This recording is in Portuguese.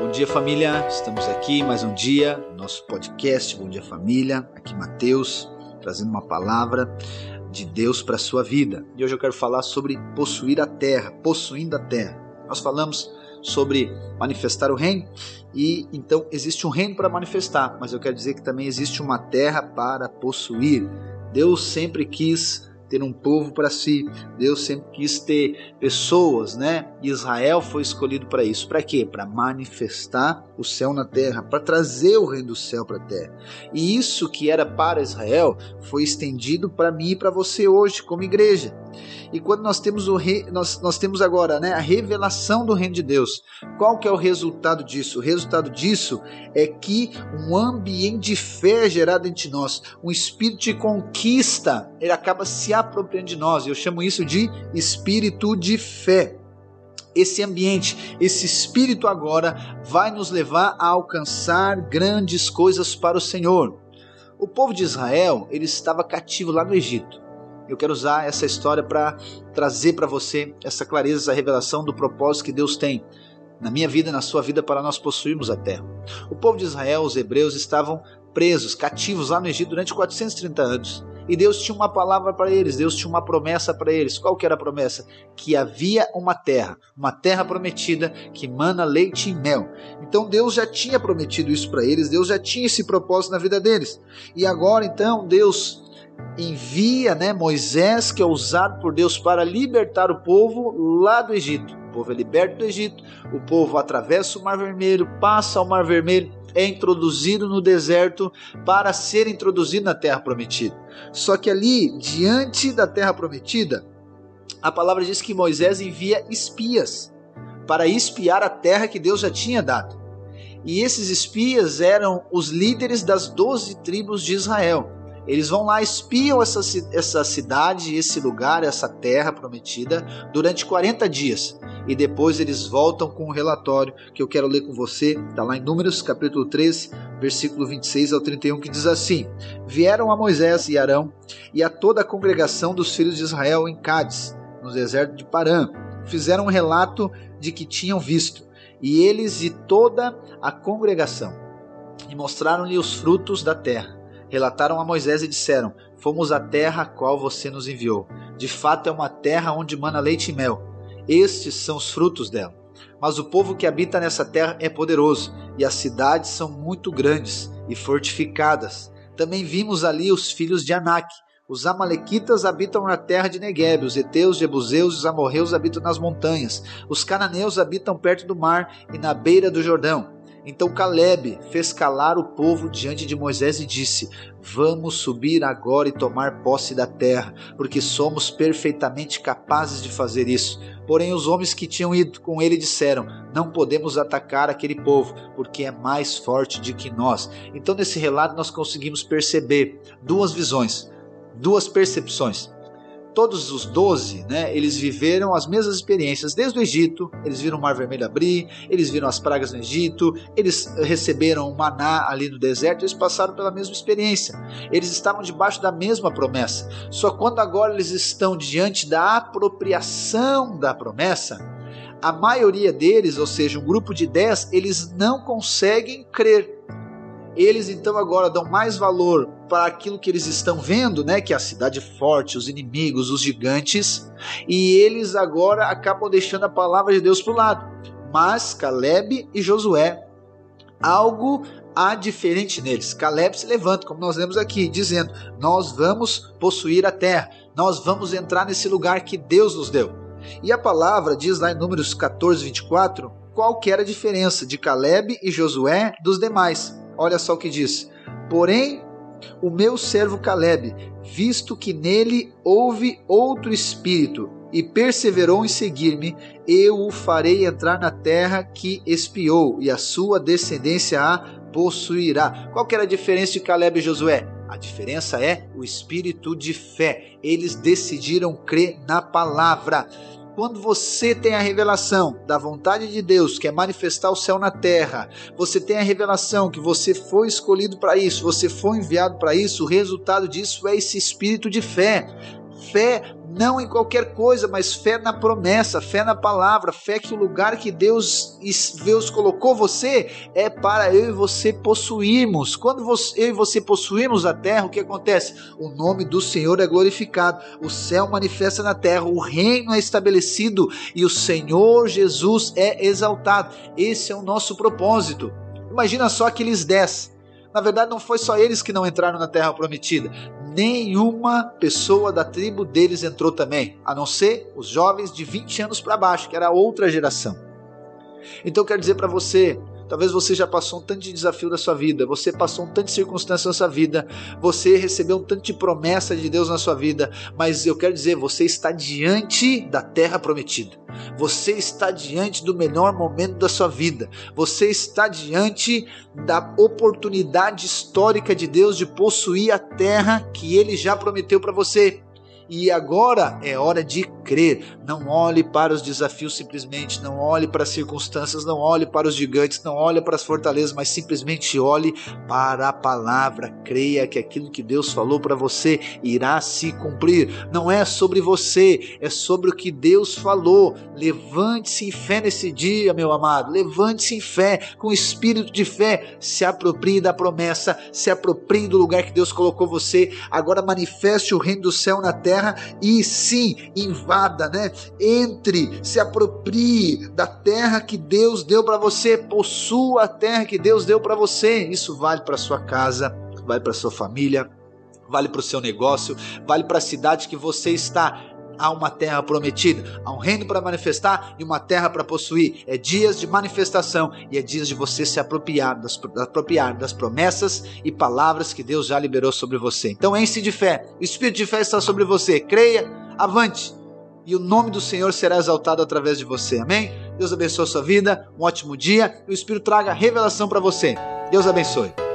Bom dia, família. Estamos aqui mais um dia, nosso podcast Bom Dia Família. Aqui Mateus, trazendo uma palavra de Deus para a sua vida. E hoje eu quero falar sobre possuir a terra, possuindo a terra. Nós falamos sobre manifestar o reino e então existe um reino para manifestar, mas eu quero dizer que também existe uma terra para possuir. Deus sempre quis ter um povo para si. Deus sempre quis ter pessoas, né? Israel foi escolhido para isso. Para quê? Para manifestar o céu na terra, para trazer o reino do céu para a terra. E isso que era para Israel foi estendido para mim e para você hoje, como igreja. E quando nós temos o re... nós, nós temos agora, né, a revelação do reino de Deus. Qual que é o resultado disso? O resultado disso é que um ambiente de fé é gerado entre nós, um espírito de conquista, ele acaba se apropriando de nós. Eu chamo isso de espírito de fé. Esse ambiente, esse espírito agora vai nos levar a alcançar grandes coisas para o Senhor. O povo de Israel, ele estava cativo lá no Egito. Eu quero usar essa história para trazer para você essa clareza, essa revelação do propósito que Deus tem na minha vida, na sua vida, para nós possuirmos a terra. O povo de Israel, os hebreus, estavam presos, cativos lá no Egito durante 430 anos. E Deus tinha uma palavra para eles, Deus tinha uma promessa para eles. Qual que era a promessa? Que havia uma terra, uma terra prometida que mana leite e mel. Então Deus já tinha prometido isso para eles, Deus já tinha esse propósito na vida deles. E agora então Deus envia, né, Moisés, que é usado por Deus para libertar o povo lá do Egito. O povo é liberto do Egito, o povo atravessa o Mar Vermelho, passa o Mar Vermelho é introduzido no deserto para ser introduzido na terra prometida. Só que ali, diante da terra prometida, a palavra diz que Moisés envia espias para espiar a terra que Deus já tinha dado. E esses espias eram os líderes das doze tribos de Israel. Eles vão lá, espiam essa, essa cidade, esse lugar, essa terra prometida durante 40 dias. E depois eles voltam com um relatório que eu quero ler com você, está lá em Números capítulo 13, versículo 26 ao 31, que diz assim: Vieram a Moisés e Arão e a toda a congregação dos filhos de Israel em Cádiz, no deserto de Parã, fizeram um relato de que tinham visto, e eles e toda a congregação, e mostraram-lhe os frutos da terra. Relataram a Moisés e disseram: Fomos à terra a qual você nos enviou. De fato é uma terra onde mana leite e mel estes são os frutos dela. Mas o povo que habita nessa terra é poderoso, e as cidades são muito grandes e fortificadas. Também vimos ali os filhos de Anak. Os amalequitas habitam na terra de Negueb, os heteus, jebuseus e os amorreus habitam nas montanhas. Os cananeus habitam perto do mar e na beira do Jordão. Então Caleb fez calar o povo diante de Moisés e disse: Vamos subir agora e tomar posse da terra, porque somos perfeitamente capazes de fazer isso. Porém, os homens que tinham ido com ele disseram: Não podemos atacar aquele povo, porque é mais forte do que nós. Então, nesse relato, nós conseguimos perceber duas visões, duas percepções todos os doze, né, eles viveram as mesmas experiências desde o Egito. Eles viram o Mar Vermelho abrir, eles viram as pragas no Egito, eles receberam o maná ali no deserto, eles passaram pela mesma experiência. Eles estavam debaixo da mesma promessa. Só quando agora eles estão diante da apropriação da promessa, a maioria deles, ou seja, um grupo de dez, eles não conseguem crer eles então agora dão mais valor para aquilo que eles estão vendo, né, que é a cidade forte, os inimigos, os gigantes, e eles agora acabam deixando a palavra de Deus para o lado. Mas Caleb e Josué, algo há diferente neles. Caleb se levanta, como nós lemos aqui, dizendo: Nós vamos possuir a terra, nós vamos entrar nesse lugar que Deus nos deu. E a palavra diz lá em Números 14, 24, qual que era a diferença de Caleb e Josué dos demais. Olha só o que diz: Porém, o meu servo Caleb, visto que nele houve outro espírito e perseverou em seguir-me, eu o farei entrar na terra que espiou, e a sua descendência a possuirá. Qual que era a diferença de Caleb e Josué? A diferença é o espírito de fé. Eles decidiram crer na palavra. Quando você tem a revelação da vontade de Deus, que é manifestar o céu na terra, você tem a revelação que você foi escolhido para isso, você foi enviado para isso, o resultado disso é esse espírito de fé. Fé não em qualquer coisa, mas fé na promessa, fé na palavra, fé que o lugar que Deus, Deus colocou você é para eu e você possuirmos. Quando eu e você possuirmos a terra, o que acontece? O nome do Senhor é glorificado, o céu manifesta na terra, o reino é estabelecido e o Senhor Jesus é exaltado. Esse é o nosso propósito. Imagina só aqueles dez. Na verdade, não foi só eles que não entraram na terra prometida nenhuma pessoa da tribo deles entrou também, a não ser os jovens de 20 anos para baixo, que era outra geração. Então quero dizer para você, Talvez você já passou um tanto de desafio da sua vida, você passou um tanto de circunstância na sua vida, você recebeu um tanto de promessa de Deus na sua vida, mas eu quero dizer, você está diante da terra prometida. Você está diante do melhor momento da sua vida. Você está diante da oportunidade histórica de Deus de possuir a terra que ele já prometeu para você. E agora é hora de crer. Não olhe para os desafios simplesmente, não olhe para as circunstâncias, não olhe para os gigantes, não olhe para as fortalezas, mas simplesmente olhe para a palavra. Creia que aquilo que Deus falou para você irá se cumprir. Não é sobre você, é sobre o que Deus falou. Levante-se em fé nesse dia, meu amado. Levante-se em fé, com espírito de fé. Se aproprie da promessa, se aproprie do lugar que Deus colocou você. Agora manifeste o reino do céu na terra terra e sim invada, né? Entre, se aproprie da terra que Deus deu para você, possua a terra que Deus deu para você. Isso vale para sua casa, vale para sua família, vale para o seu negócio, vale para a cidade que você está há uma terra prometida, há um reino para manifestar e uma terra para possuir. É dias de manifestação e é dias de você se apropriar das, apropriar das promessas e palavras que Deus já liberou sobre você. Então enche de fé, o Espírito de fé está sobre você. Creia, avante e o nome do Senhor será exaltado através de você. Amém? Deus abençoe a sua vida, um ótimo dia e o Espírito traga revelação para você. Deus abençoe.